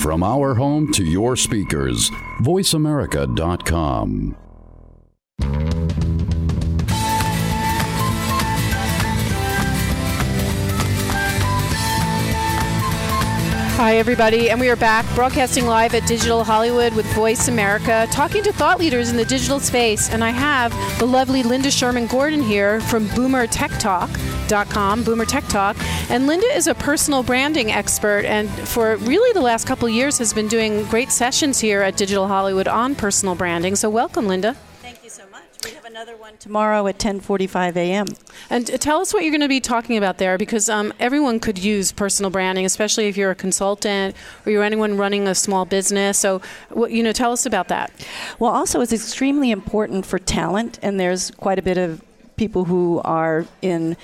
From our home to your speakers, voiceamerica.com. Hi, everybody, and we are back broadcasting live at Digital Hollywood with Voice America, talking to thought leaders in the digital space. And I have the lovely Linda Sherman Gordon here from boomer tech BoomerTechTalk.com, Boomer Tech Talk. And Linda is a personal branding expert, and for really the last couple years has been doing great sessions here at Digital Hollywood on personal branding. So, welcome, Linda. Another one tomorrow at 10:45 a.m. And tell us what you're going to be talking about there, because um, everyone could use personal branding, especially if you're a consultant or you're anyone running a small business. So, you know, tell us about that. Well, also, it's extremely important for talent, and there's quite a bit of people who are in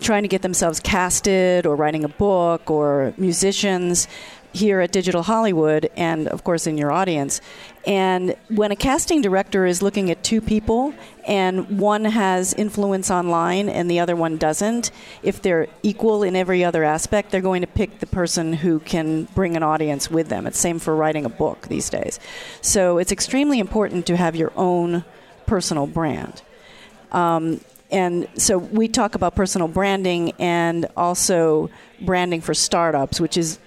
trying to get themselves casted or writing a book or musicians here at Digital Hollywood and, of course, in your audience. And when a casting director is looking at two people and one has influence online and the other one doesn't, if they're equal in every other aspect, they're going to pick the person who can bring an audience with them. It's same for writing a book these days. So it's extremely important to have your own personal brand. Um, and so we talk about personal branding and also branding for startups, which is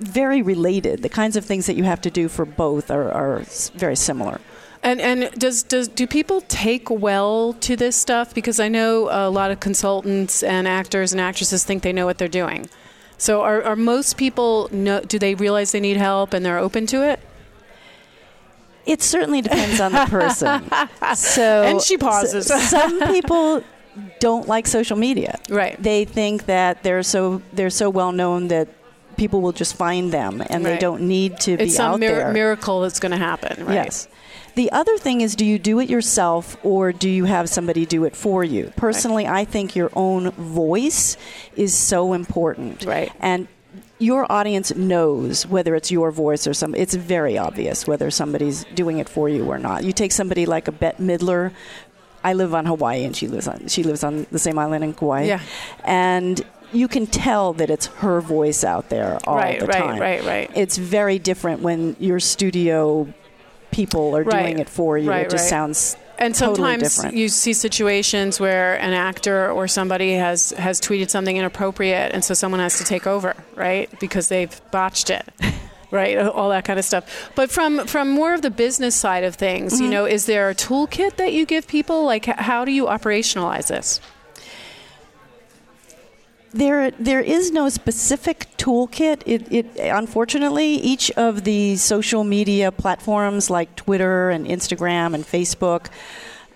very related. The kinds of things that you have to do for both are, are very similar. And and does does do people take well to this stuff? Because I know a lot of consultants and actors and actresses think they know what they're doing. So are, are most people know, do they realize they need help and they're open to it? It certainly depends on the person. so and she pauses. So, some people don't like social media. Right. They think that they're so they're so well known that people will just find them and right. they don't need to it's be some out mir- there. miracle that's going to happen, right? Yes. The other thing is, do you do it yourself or do you have somebody do it for you? Personally, right. I think your own voice is so important. Right. And your audience knows whether it's your voice or some. It's very obvious whether somebody's doing it for you or not. You take somebody like a Bette Midler. I live on Hawaii, and she lives on she lives on the same island in Kauai. Yeah. And you can tell that it's her voice out there all right, the right, time. Right, right, right. It's very different when your studio people are right. doing it for you. Right, it just sounds and sometimes totally you see situations where an actor or somebody has has tweeted something inappropriate, and so someone has to take over, right? Because they've botched it. right all that kind of stuff but from from more of the business side of things mm-hmm. you know is there a toolkit that you give people like how do you operationalize this there, there is no specific toolkit. It, it, unfortunately, each of the social media platforms like Twitter and Instagram and Facebook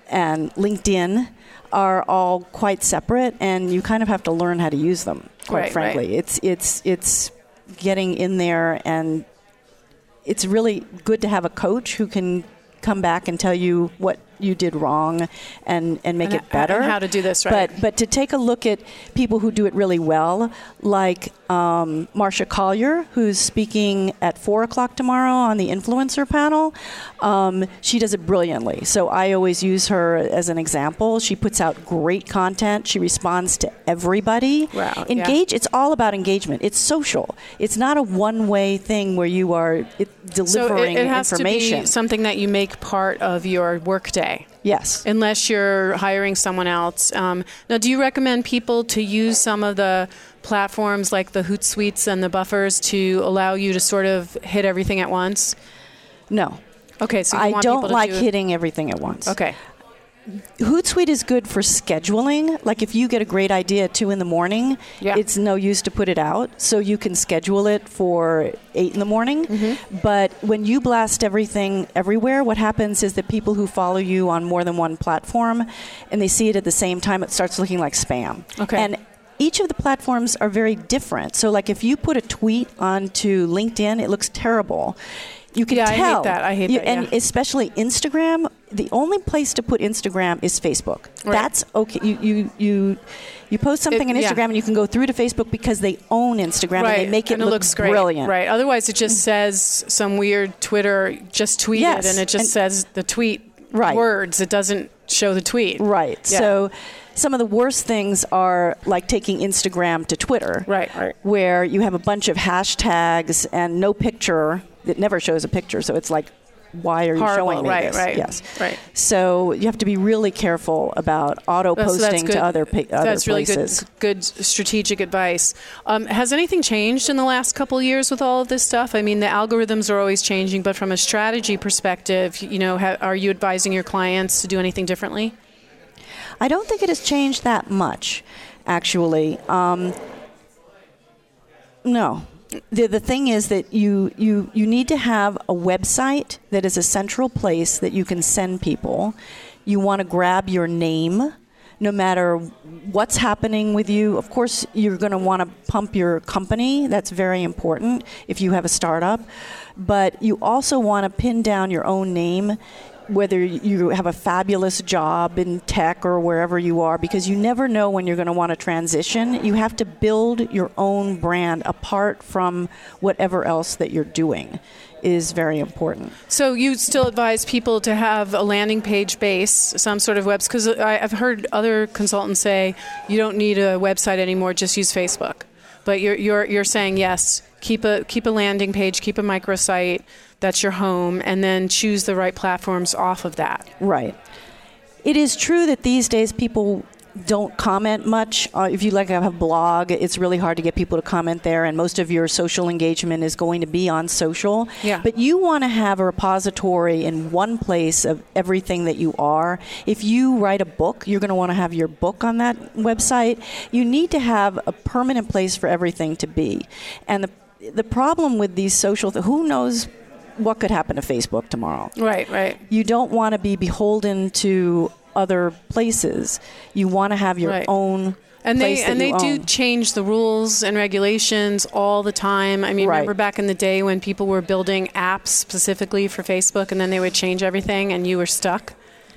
and LinkedIn are all quite separate, and you kind of have to learn how to use them. Quite right, frankly, right. it's it's it's getting in there, and it's really good to have a coach who can come back and tell you what you did wrong and, and make and it better. And how to do this right. But, but to take a look at people who do it really well, like um, Marsha Collier, who's speaking at 4 o'clock tomorrow on the influencer panel, um, she does it brilliantly. So I always use her as an example. She puts out great content. She responds to everybody. Wow, Engage, yeah. it's all about engagement. It's social. It's not a one way thing where you are delivering so it, it has information. To be something that you make part of your workday. Yes. Unless you're hiring someone else. Um, now, do you recommend people to use some of the platforms like the Hootsuites and the buffers to allow you to sort of hit everything at once? No. Okay, so I don't like hitting everything at once. Okay. Hootsuite is good for scheduling. Like if you get a great idea at two in the morning, yeah. it's no use to put it out. So you can schedule it for eight in the morning. Mm-hmm. But when you blast everything everywhere, what happens is that people who follow you on more than one platform and they see it at the same time, it starts looking like spam. Okay. And each of the platforms are very different. So like if you put a tweet onto LinkedIn, it looks terrible you can yeah, tell. I hate that. I hate you, that. And especially Instagram, the only place to put Instagram is Facebook. Right. That's okay. You you you you post something It- on yeah. Instagram and you can go through to Facebook because they own Instagram right. and they make it and look looks great. brilliant. Right. Otherwise, it just mm. says some weird Twitter just tweeted, Yes, and it just and- says the tweet Right. words. It doesn't show the tweet. Right. Yeah. So some of the worst things are like taking Instagram to Twitter. Right, right. Where you have a bunch of hashtags and no picture. It never shows a picture, so it's like why are you Horrible, showing me right, this? right, Yes. right. So you have to be really careful about auto posting good. to other pa- other That's really places. good, good strategic advice. Um, has anything changed in the last couple of years with all of this stuff? I mean, the algorithms are always changing, but from a strategy perspective, you know, ha- are you advising your clients to do anything differently? I don't think it has changed that much, actually. Um, no. The, the thing is that you, you, you need to have a website that is a central place that you can send people. You want to grab your name no matter what's happening with you. Of course, you're going to want to pump your company. That's very important if you have a startup. But you also want to pin down your own name whether you have a fabulous job in tech or wherever you are, because you never know when you're going to want to transition. You have to build your own brand apart from whatever else that you're doing is very important. So you still advise people to have a landing page base, some sort of webs, because I've heard other consultants say you don't need a website anymore, just use Facebook. But you're you're you're saying yes, keep a keep a landing page, keep a microsite that's your home, and then choose the right platforms off of that. Right. It is true that these days people don't comment much. Uh, if you like have a blog, it's really hard to get people to comment there, and most of your social engagement is going to be on social. Yeah. But you want to have a repository in one place of everything that you are. If you write a book, you're going to want to have your book on that website. You need to have a permanent place for everything to be. And the the problem with these social, th- who knows what could happen to Facebook tomorrow? Right, right. you don't want to be beholden to other places. You want to have your Right. own And they and they you do change the rules and regulations all the time. I mean, Right. remember back in the day when people were building apps specifically for Facebook, and then they would change everything, and you were stuck.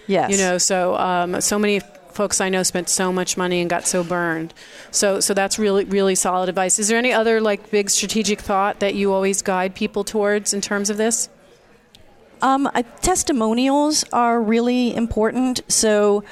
Yes. You know, so um, so many folks I know spent so much money and got so burned. So so that's really really solid advice. Is there any other like big strategic thought that you always guide people towards in terms of this? Um, testimonials are really important. So,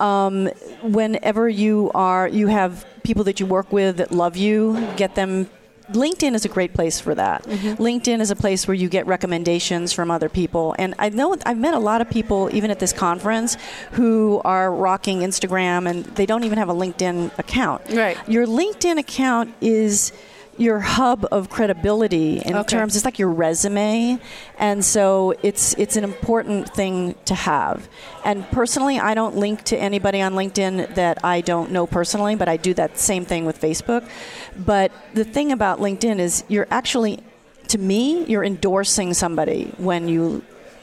um, whenever you are, you have people that you work with that love you, get them. LinkedIn is a great place for that. Mm-hmm. LinkedIn is a place where you get recommendations from other people. And I know I've met a lot of people, even at this conference, who are rocking Instagram and they don't even have a LinkedIn account. Right. Your LinkedIn account is your hub of credibility in Okay. terms it's like your resume. And so it's it's an important thing to have. And personally i don't link to anybody on linkedin that i don't know personally but i do that same thing with facebook. But the thing about linkedin is you're actually to me you're endorsing somebody when you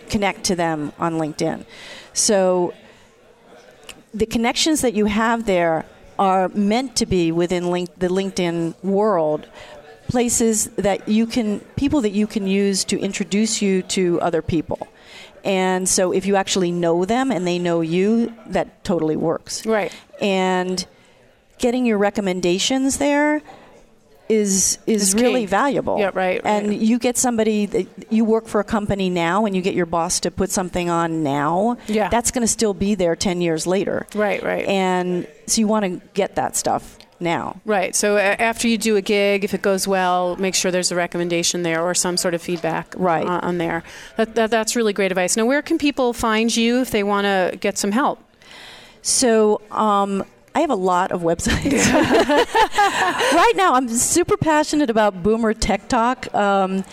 connect to them on linkedin. So the connections that you have there are meant to be within link, the LinkedIn world places that you can people that you can use to introduce you to other people and so if you actually know them and they know you that totally works Right. and getting your recommendations there is is really key. valuable. Yeah, right, And right. you get somebody that you work for a company now, and you get your boss to put something on now. Yeah. that's going to still be there ten years later. Right, right. And so you want to get that stuff now. Right. So after you do a gig, if it goes well, make sure there's a recommendation there or some sort of feedback Right. on, on there. That, that, that's really great advice. Now, where can people find you if they want to get some help? So um, I have a lot of websites. right now, I'm super passionate about Boomer Tech Talk. Um,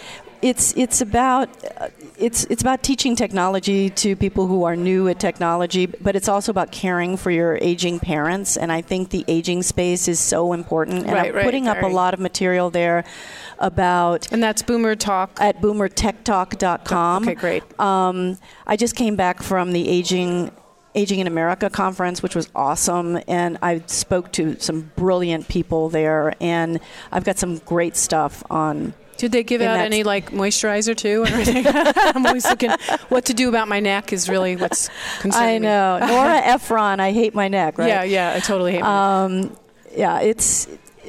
it's it's about uh, it's it's about teaching technology to people who are new at technology, but it's also about caring for your aging parents. And I think the aging space is so important. And Right, I'm right, putting up a lot of material there about And that's Boomer Talk. at boomertechtalk.com. Okay, great. Um, I just came back from the Aging Aging in America conference, which was awesome, and I spoke to some brilliant people there, and I've got some great stuff on. Did they give out any like moisturizer too? I'm always looking what to do about my neck is really what's concerning I know Nora Ephron. I hate my neck. Right? Yeah, yeah, I totally hate my neck. Um, yeah, it's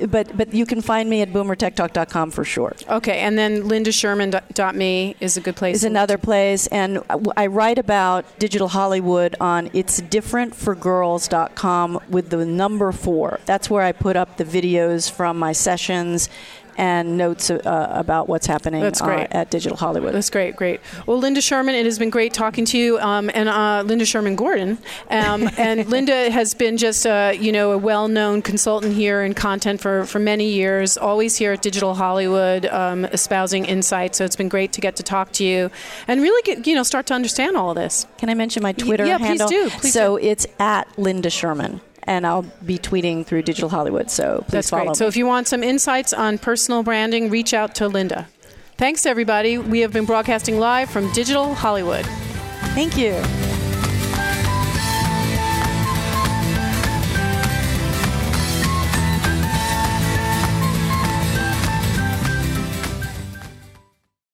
but but you can find me at boomertechtalk.com for sure. Okay, and then lindasherman.me is a good place. Is another place, and I write about digital Hollywood on it's different for girls.com with the number four. That's where I put up the videos from my sessions and notes uh, about what's happening That's great. Uh, at Digital Hollywood. That's great, great. Well, Linda Sherman, it has been great talking to you, um, and uh, Linda Sherman Gordon. Um, and Linda has been just a you know a well-known consultant here in content for for many years. Always here at Digital Hollywood, um, espousing insight. So it's been great to get to talk to you and really get you know start to understand all of this. Can I mention my Twitter yeah, handle? please do. Please so do. it's at Linda Sherman and I'll be tweeting through Digital Hollywood. So please That's follow great. me. So if you want some insights on personal branding, reach out to Linda. Thanks, everybody. We have been broadcasting live from Digital Hollywood. Thank you.